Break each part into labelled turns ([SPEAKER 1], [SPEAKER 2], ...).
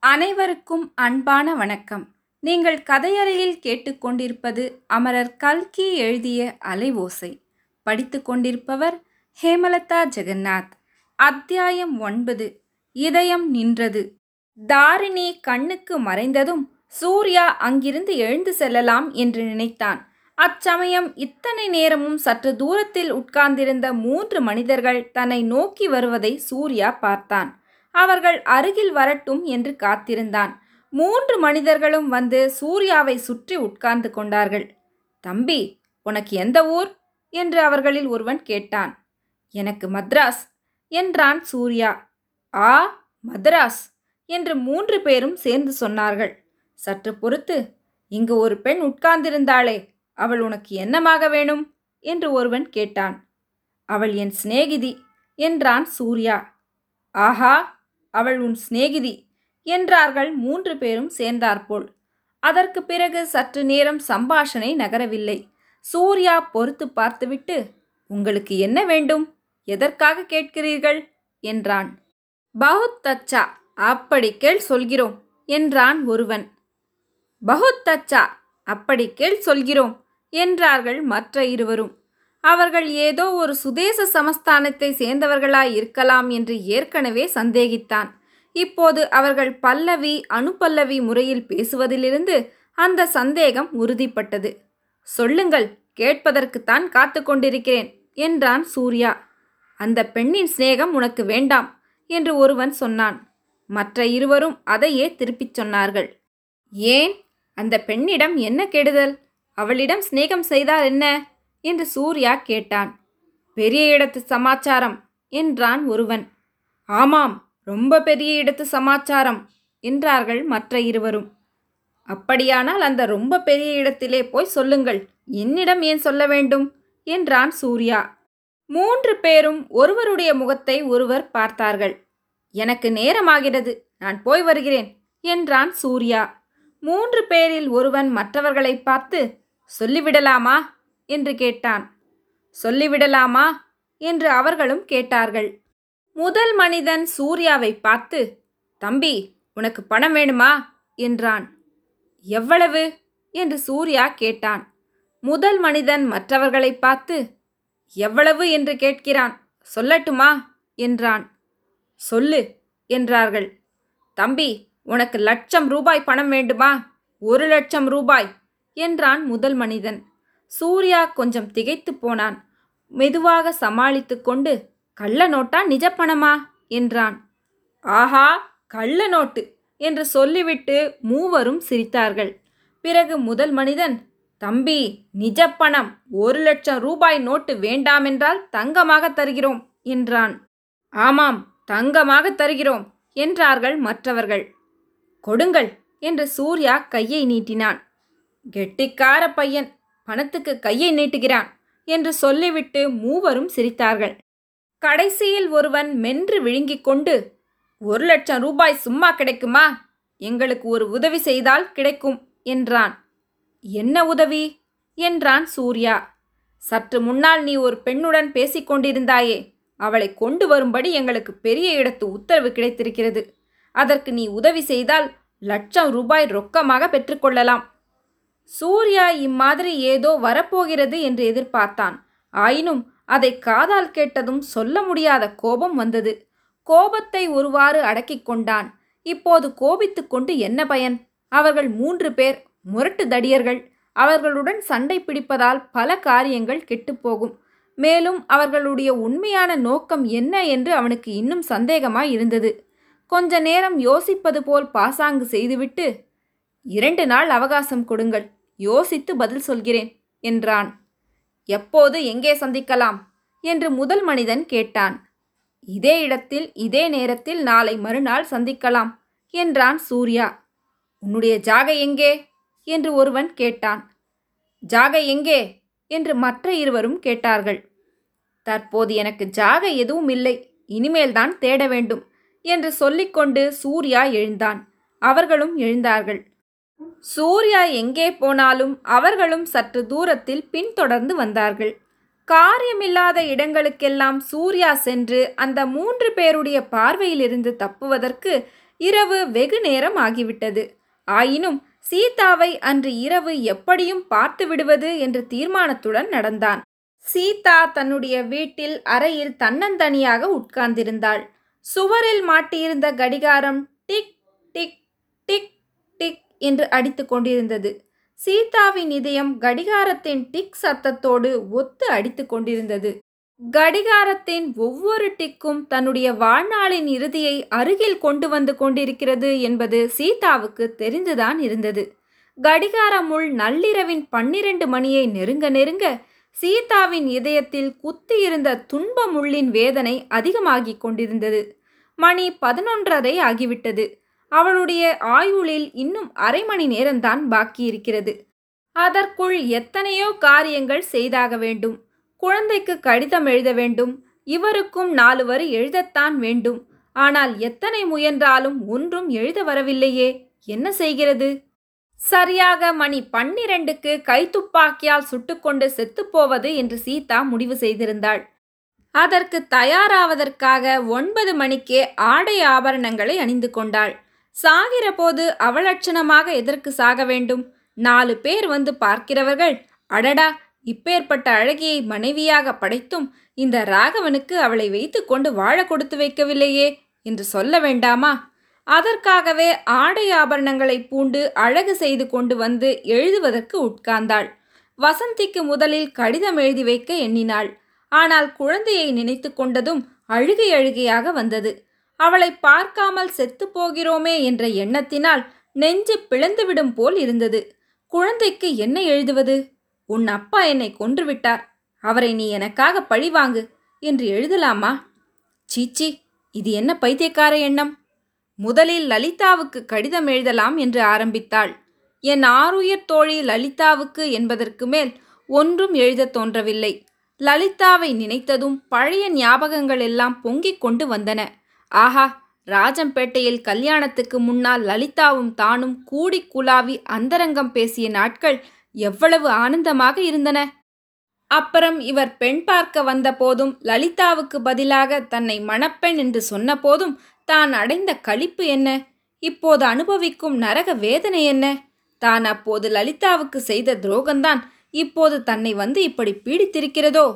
[SPEAKER 1] அனைவருக்கும் அன்பான வணக்கம். நீங்கள் கதையறையில் கேட்டுக்கொண்டிருப்பது அமரர் கல்கி எழுதிய அலைவோசை படித்து கொண்டிருப்பவர் ஹேமலதா ஜெகநாத். அத்தியாயம் ஒன்பது இதயம் நின்றது. தாரிணி கண்ணுக்கு மறைந்ததும் சூர்யா அங்கிருந்து எழுந்து செல்லலாம் என்று நினைத்தான். அச்சமயம் இத்தனை நேரமும் சற்று தூரத்தில் உட்கார்ந்திருந்த மூன்று மனிதர்கள் தன்னை நோக்கி வருவதை சூர்யா பார்த்தான். அவர்கள் அருகில் வரட்டும் என்று காத்திருந்தான். மூன்று மனிதர்களும் வந்து சூர்யாவை சுற்றி உட்கார்ந்து கொண்டார்கள். தம்பி உனக்கு எந்த ஊர்? என்று அவர்களில் ஒருவன் கேட்டான். எனக்கு மத்ராஸ் என்றான் சூர்யா. ஆ மத்ராஸ் என்று மூன்று பேரும் சேர்ந்து சொன்னார்கள். சற்று பொறுத்து இங்கு ஒரு பெண் உட்கார்ந்திருந்தாளே அவள் உனக்கு என்னமாக வேணும்? என்று ஒருவன் கேட்டான். அவள் என் சிநேகிதி என்றான் சூர்யா. ஆஹா அவள் உன் சிநேகிதி என்றார்கள் மூன்று பேரும் சேர்ந்தாற்போல். அதற்கு பிறகு சற்று நேரம் சம்பாஷணை நகரவில்லை. சூர்யா பொறுத்து பார்த்துவிட்டு உங்களுக்கு என்ன வேண்டும்? எதற்காக கேட்கிறீர்கள்? என்றான். பகுத் தச்சா அப்படி கேள் சொல்கிறோம் என்றான் ஒருவன். பகுத் தச்சா அப்படி கேள் சொல்கிறோம் என்றார்கள் மற்ற இருவரும். அவர்கள் ஏதோ ஒரு சுதேச சமஸ்தானத்தை சேர்ந்தவர்களாய் இருக்கலாம் என்று ஏற்கனவே சந்தேகித்தான். இப்போது அவர்கள் பல்லவி அணுப்பல்லவி முறையில் பேசுவதிலிருந்து அந்த சந்தேகம் உறுதிப்பட்டது. சொல்லுங்கள் கேட்பதற்குத்தான் காத்து கொண்டிருக்கிறேன் என்றான் சூர்யா. அந்த பெண்ணின் சிநேகம் உனக்கு வேண்டாம் என்று ஒருவன் சொன்னான். மற்ற இருவரும் அதையே திருப்பிச் சொன்னார்கள். ஏன்? அந்த பெண்ணிடம் என்ன கெடுதல்? அவளிடம் சிநேகம் செய்தால் என்ன? என்று சூர்யா கேட்டான். பெரிய இடத்து சமாச்சாரம் என்றான் ஒருவன். ஆமாம் ரொம்ப பெரிய இடத்து சமாச்சாரம் என்றார்கள் மற்ற இருவரும். அப்படியானால் அந்த ரொம்ப பெரிய இடத்திலே போய் சொல்லுங்கள் என்னிடம் ஏன் சொல்ல வேண்டும்? என்றான் சூர்யா. மூன்று பேரும் ஒருவருடைய முகத்தை ஒருவர் பார்த்தார்கள். எனக்கு நேரமாகிறது நான் போய் வருகிறேன் என்றான் சூர்யா. மூன்று பேரில் ஒருவன் மற்றவர்களை பார்த்து சொல்லிவிடலாமா? என்று கேட்டான். சொல்லிவிடலாமா? என்று அவர்களும் கேட்டார்கள். முதல் மனிதன் சூர்யாவை பார்த்து தம்பி உனக்கு பணம் வேணுமா? என்றான். எவ்வளவு? என்று சூர்யா கேட்டான். முதல் மனிதன் மற்றவர்களை பார்த்து எவ்வளவு? என்று கேட்கிறான். சொல்லட்டுமா? என்றான். சொல்லு என்றார்கள். தம்பி உனக்கு லட்சம் ரூபாய் பணம் வேண்டுமா? ஒரு லட்சம் ரூபாய் என்றான் முதல் மனிதன். சூர்யா கொஞ்சம் திகைத்து போனான். மெதுவாக சமாளித்து கொண்டு கள்ள நோட்டா நிஜ பணமா? என்றான். ஆஹா கள்ள நோட்டு என்று சொல்லிவிட்டு மூவரும் சிரித்தார்கள். பிறகு முதல் மனிதன் தம்பி நிஜ பணம் ஒரு லட்சம் ரூபாய் நோட்டு வேண்டாமென்றால் தங்கமாக தருகிறோம் என்றான். ஆமாம் தங்கமாக தருகிறோம் என்றார்கள் மற்றவர்கள். கொடுங்கள் என்று சூர்யா கையை நீட்டினான். கெட்டிக்கார பையன் பணத்துக்கு கையை நீட்டுகிறான் என்று சொல்லிவிட்டு மூவரும் சிரித்தார்கள். கடைசியில் ஒருவன் மென்று விழுங்கிக் கொண்டு ஒரு லட்சம் ரூபாய் சும்மா கிடைக்குமா? எங்களுக்கு ஒரு உதவி செய்தால் கிடைக்கும் என்றான். என்ன உதவி? என்றான் சூர்யா. சற்று முன்னால் நீ ஒரு பெண்ணுடன் பேசிக் கொண்டிருந்தாயே அவளை கொண்டு வரும்படி எங்களுக்கு பெரிய இடத்து உத்தரவு கிடைத்திருக்கிறது. அதற்கு நீ உதவி செய்தால் லட்சம் ரூபாய் ரொக்கமாக பெற்றுக்கொள்ளலாம் சூர்யா இம்மாதிரி ஏதோ வரப்போகிறது என்று எதிர்பார்த்தான். ஆயினும் அதை காதால் கேட்டதும் சொல்ல முடியாத கோபம் வந்தது. கோபத்தை ஒருவாறு அடக்கிக் கொண்டான். இப்போது கோபித்து கொண்டு என்ன பயன்? அவர்கள் மூன்று பேர் முரட்டு தடியர்கள் அவர்களுடன் சண்டை பிடிப்பதால் பல காரியங்கள் கெட்டுப்போகும் மேலும் அவர்களுடைய உண்மையான நோக்கம் என்ன என்று அவனுக்கு இன்னும் சந்தேகமாய் இருந்தது. கொஞ்ச நேரம் யோசிப்பது போல் பாசாங்கு செய்துவிட்டு இரண்டு நாள் அவகாசம் கொடுங்கள். யோசித்து பதில் சொல்கிறேன் என்றான். எப்போது எங்கே சந்திக்கலாம்? என்று முதல் மனிதன் கேட்டான். இதே இடத்தில் இதே நேரத்தில் நாளை மறுநாள் சந்திக்கலாம் என்றான் சூர்யா. உன்னுடைய ஜாகை எங்கே? என்று ஒருவன் கேட்டான். ஜாகை எங்கே? என்று மற்ற இருவரும் கேட்டார்கள். தற்போது எனக்கு ஜாகை எதுவும் இல்லை இனிமேல்தான் தேட வேண்டும் என்று சொல்லிக்கொண்டு சூர்யா எழுந்தான். அவர்களும் எழுந்தார்கள். சூர்யா எங்கே போனாலும் அவர்களும் சற்று தூரத்தில் பின்தொடர்ந்து வந்தார்கள். காரியமில்லாத இடங்களுக்கெல்லாம் சூர்யா சென்று அந்த மூன்று பேருடைய பார்வையிலிருந்து தப்புவதற்கு இரவு வெகு நேரம் ஆகிவிட்டது. ஆயினும் சீதாவை அன்று இரவு எப்படியும் பார்த்து விடுவது என்ற தீர்மானத்துடன் நடந்தான். சீதா தன்னுடைய வீட்டில் அறையில் தன்னந்தனியாக உட்கார்ந்திருந்தாள். சுவரில் மாட்டியிருந்த கடிகாரம் டிக் டிக் டிக் என்று அடித்து கொண்டிருந்தது. சீதாவின் இதயம் கடிகாரத்தின் டிக் சத்தத்தோடு ஒத்து அடித்து கொண்டிருந்தது. கடிகாரத்தின் ஒவ்வொரு டிக்கும் தன்னுடைய வாழ்நாளின் இறுதியை அருகில் கொண்டு வந்து கொண்டிருக்கிறது என்பது சீதாவுக்கு தெரிந்துதான் இருந்தது. கடிகாரமுள் நள்ளிரவின் பன்னிரண்டு மணியை நெருங்க நெருங்க சீதாவின் இதயத்தில் குத்தியிருந்த துன்ப முள்ளின் வேதனை அதிகமாகிக் கொண்டிருந்தது. மணி பதினொன்றரை ஆகிவிட்டது. அவளுடைய ஆயுளில் இன்னும் அரை மணி நேரம்தான் பாக்கி இருக்கிறது. அதற்குள் எத்தனையோ காரியங்கள் செய்தாக வேண்டும். குழந்தைக்கு கடிதம் எழுத வேண்டும். இவருக்கும் நாலு வரி எழுதத்தான் வேண்டும். ஆனால் எத்தனை முயன்றாலும் ஒன்றும் எழுத வரவில்லையே. என்ன செய்கிறது? சரியாக மணி பன்னிரண்டுக்கு கைத்துப்பாக்கியால் சுட்டுக்கொண்டு செத்துப்போவது என்று சீதா முடிவு செய்திருந்தாள். அதற்கு தயாராவதற்காக ஒன்பது மணிக்கே ஆடை ஆபரணங்களை அணிந்து கொண்டாள். சாகிற போது அவலட்சணமாக எதற்கு சாக வேண்டும்? நாலு பேர் வந்து பார்க்கிறவர்கள். அடடா! இப்பேற்பட்ட அழகியை மனைவியாக படைத்தும் இந்த ராகவனுக்கு அவளை வைத்து கொண்டு வாழ கொடுத்து வைக்கவில்லையே என்று சொல்ல வேண்டாமா? அதற்காகவே ஆடை ஆபரணங்களை பூண்டு அழகு செய்து கொண்டு வந்து எழுதுவதற்கு உட்கார்ந்தாள். வசந்திக்கு முதலில் கடிதம் எழுதி வைக்க எண்ணினாள். ஆனால் குழந்தையை நினைத்து கொண்டதும் அழுகை அழுகையாக வந்தது. அவளை பார்க்காமல் செத்து போகிறோமே என்ற எண்ணத்தினால் நெஞ்சு பிளந்துவிடும் போல் இருந்தது. குழந்தைக்கு என்ன எழுதுவது? உன் அப்பா என்னை கொன்றுவிட்டார். அவரை நீ எனக்காக பழிவாங்கு என்று எழுதலாமா? சீச்சி இது என்ன பைத்தியக்கார எண்ணம்? முதலில் லலிதாவுக்கு கடிதம் எழுதலாம் என்று ஆரம்பித்தாள். என் ஆருயிர் தோழி லலிதாவுக்கு என்பதற்கு மேல் ஒன்றும் எழுதத் தோன்றவில்லை. லலிதாவை நினைத்ததும் பழைய ஞாபகங்கள் எல்லாம் பொங்கிக் கொண்டு வந்தன. ஆஹா ராஜம்பேட்டையில் கல்யாணத்துக்கு முன்னால் லலிதாவும் தானும் கூடி குலாவி அந்தரங்கம் பேசிய நாட்கள் எவ்வளவு ஆனந்தமாக இருந்தன. அப்புறம் இவர் பெண் பார்க்க வந்த போதும் லலிதாவுக்கு பதிலாக தன்னை மணப்பெண் என்று சொன்னபோதும் தான் அடைந்த களிப்பு என்ன? இப்போது அனுபவிக்கும் நரக வேதனை என்ன? தான் அப்போது லலிதாவுக்கு செய்த துரோகம்தான் இப்போது தன்னை வந்து இப்படி பீடித்திருக்கிறதோ?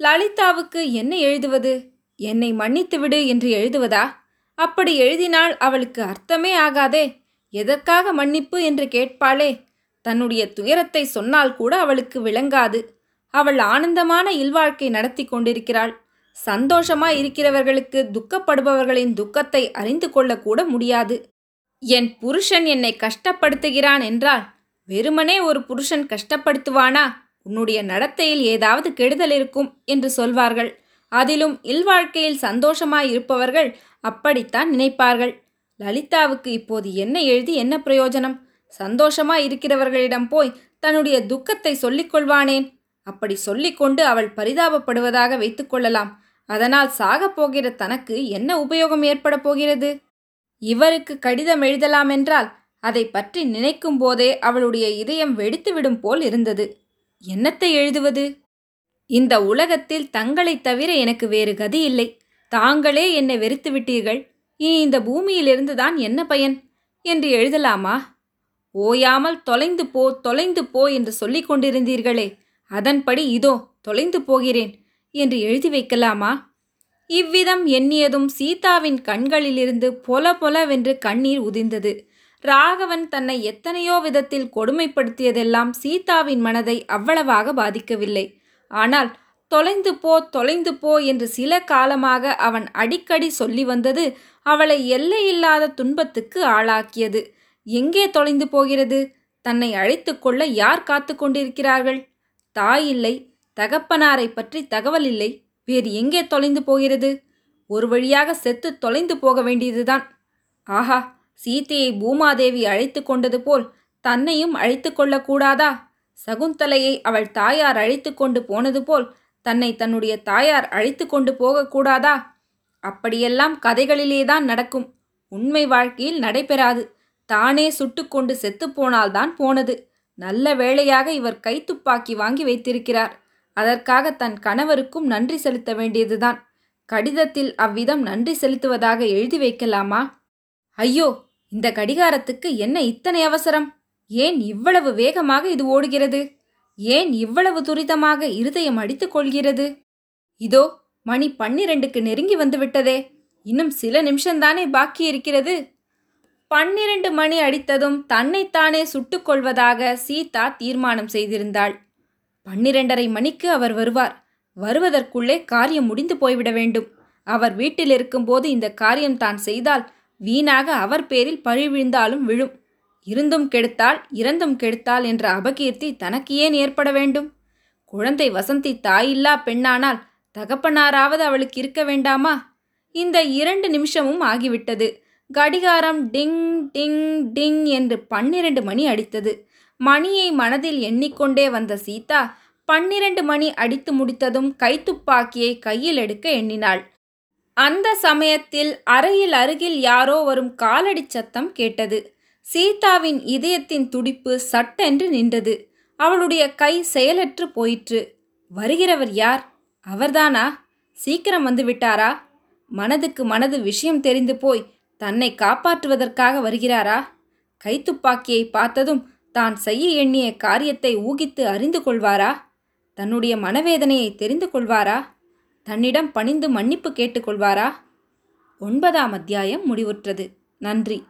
[SPEAKER 1] லலிதாவுக்கு என்ன எழுதுவது? என்னை மன்னித்துவிடு என்று எழுதுவதா? அப்படி எழுதினால் அவளுக்கு அர்த்தமே ஆகாதே. எதற்காக மன்னிப்பு என்று கேட்பாளே? தன்னுடைய துயரத்தை சொன்னால் கூட அவளுக்கு விளங்காது. அவள் ஆனந்தமான இல்வாழ்க்கை நடத்தி கொண்டிருக்கிறாள். சந்தோஷமா இருக்கிறவர்களுக்கு துக்கப்படுபவர்களின் துக்கத்தை அறிந்து கொள்ளக்கூட முடியாது. என் புருஷன் என்னை கஷ்டப்படுத்துகிறான் என்றால் வெறுமனே ஒரு புருஷன் கஷ்டப்படுத்துவானா? உன்னுடைய நடத்தையில் ஏதாவது கெடுதல் இருக்கும் என்று சொல்வார்கள். அதிலும் இல்வாழ்க்கையில் சந்தோஷமாய் இருப்பவர்கள் அப்படித்தான் நினைப்பார்கள். லலிதாவுக்கு இப்போது என்ன எழுதி என்ன பிரயோஜனம்? சந்தோஷமாய் இருக்கிறவர்களிடம் போய் தன்னுடைய துக்கத்தை சொல்லிக் கொள்வானேன் அப்படி சொல்லிக்கொண்டு அவள் பரிதாபப்படுவதாக வைத்துக்கொள்ளலாம் அதனால் சாகப் போகிற தனக்கு என்ன உபயோகம் ஏற்பட போகிறது? இவருக்கு கடிதம் எழுதலாம் என்றால் அதை பற்றி நினைக்கும் போதே அவளுடைய இதயம் வெடித்துவிடும் போல் இருந்தது. என்னத்தை எழுதுவது? இந்த உலகத்தில் தங்களைத் தவிர எனக்கு வேறு கதி இல்லை. தாங்களே என்னை வெறுத்து விட்டீர்கள். இனி இந்த பூமியிலிருந்துதான் என்ன பயன்? என்று எழுதலாமா? ஓயாமல் தொலைந்து போ தொலைந்து போ என்று சொல்லிக் கொண்டிருந்தீர்களே. அதன்படி இதோ தொலைந்து போகிறேன் என்று எழுதி வைக்கலாமா? இவ்விதம் எண்ணியதும் சீதாவின் கண்களிலிருந்து பொல பொலவென்று கண்ணீர் உதிர்ந்தது. ராகவன் தன்னை எத்தனையோ விதத்தில் கொடுமைப்படுத்தியதெல்லாம் சீதாவின் மனதை அவ்வளவாக பாதிக்கவில்லை. ஆனால் தொலைந்து போ தொலைந்து போ என்று சில காலமாக அவன் அடிக்கடி சொல்லி வந்தது அவளை எல்லையில்லாத துன்பத்துக்கு ஆளாக்கியது. எங்கே தொலைந்து போகிறது? தன்னை அழைத்து கொள்ள யார் காத்து கொண்டிருக்கிறார்கள்? தாய் இல்லை தகப்பனாரை பற்றி தகவல் இல்லை. வேறு எங்கே தொலைந்து போகிறது? ஒரு வழியாக செத்து தொலைந்து போக வேண்டியதுதான். ஆஹா சீத்தையை பூமாதேவி அழைத்து கொண்டது போல் தன்னையும் அழைத்து கொள்ளக்கூடாதா சகுந்தலையை அவள் தாயார் அழைத்து கொண்டு போனது போல் தன்னை தன்னுடைய தாயார் அழைத்து கொண்டு போகக்கூடாதா? அப்படியெல்லாம் கதைகளிலேதான் நடக்கும். உண்மை வாழ்க்கையில் நடைபெறாது. தானே சுட்டுக்கொண்டு செத்துப்போனால்தான் போனது. நல்ல வேளையாக இவர் கைத்துப்பாக்கி வாங்கி வைத்திருக்கிறார். அதற்காக தன் கணவருக்கும் நன்றி செலுத்த வேண்டியதுதான். கடிதத்தில் அவ்விதம் நன்றி செலுத்துவதாக எழுதி வைக்கலாமா? ஐயோ இந்த கடிகாரத்துக்கு என்ன இத்தனை அவசரம்? ஏன் இவ்வளவு வேகமாக இது ஓடுகிறது? ஏன் இவ்வளவு துரிதமாக இருதயம் அடித்துக் கொள்கிறது? இதோ மணி பன்னிரண்டுக்கு நெருங்கி வந்துவிட்டதே இன்னும் சில நிமிஷம்தானே பாக்கி இருக்கிறது. பன்னிரண்டு மணி அடித்ததும் தன்னைத்தானே சுட்டுக்கொள்வதாக சீதா தீர்மானம் செய்திருந்தாள். பன்னிரண்டரை மணிக்கு அவர் வருவார். வருவதற்குள்ளே காரியம் முடிந்து போய்விட வேண்டும். அவர் வீட்டில் இருக்கும்போது இந்த காரியம் தான் செய்தால் வீணாக அவர் பேரில் பழி விழுந்தாலும் விழும். இருந்தும் கெடுத்தால் இறந்தும் கெடுத்தால் என்ற அபகீர்த்தி தனக்கு ஏன் ஏற்பட வேண்டும்? குழந்தை வசந்தி தாயில்லா பெண்ணானால் தகப்பனாராவது அவளுக்கு இருக்க வேண்டாமா? இந்த இரண்டு நிமிஷமும் ஆகிவிட்டது. கடிகாரம் டிங் டிங் டிங் என்று பன்னிரண்டு மணி அடித்தது. மணியை மனதில் எண்ணிக்கொண்டே வந்த சீதா பன்னிரண்டு மணி அடித்து முடித்ததும் கைத்துப்பாக்கியை கையில் எடுக்க எண்ணினாள். அந்த சமயத்தில் அறையில் அருகில் யாரோ வரும் காலடி சத்தம் கேட்டது. சீதாவின் இதயத்தின் துடிப்பு சட்டென்று நின்றது. அவளுடைய கை செயலற்று போயிற்று. வருகிறவர் யார்? அவர்தானா? சீக்கிரம் வந்து விட்டாரா? மனதுக்கு மனது விஷயம் தெரிந்து போய் தன்னை காப்பாற்றுவதற்காக வருகிறாரா? கைத்துப்பாக்கியை பார்த்ததும் தான் செய்ய எண்ணிய காரியத்தை ஊகித்து அறிந்து கொள்வாரா? தன்னுடைய மனவேதனையை தெரிந்து கொள்வாரா? தன்னிடம் பணிந்து மன்னிப்பு கேட்டுக்கொள்வாரா ஒன்பதாம் அத்தியாயம் முடிவுற்றது. நன்றி.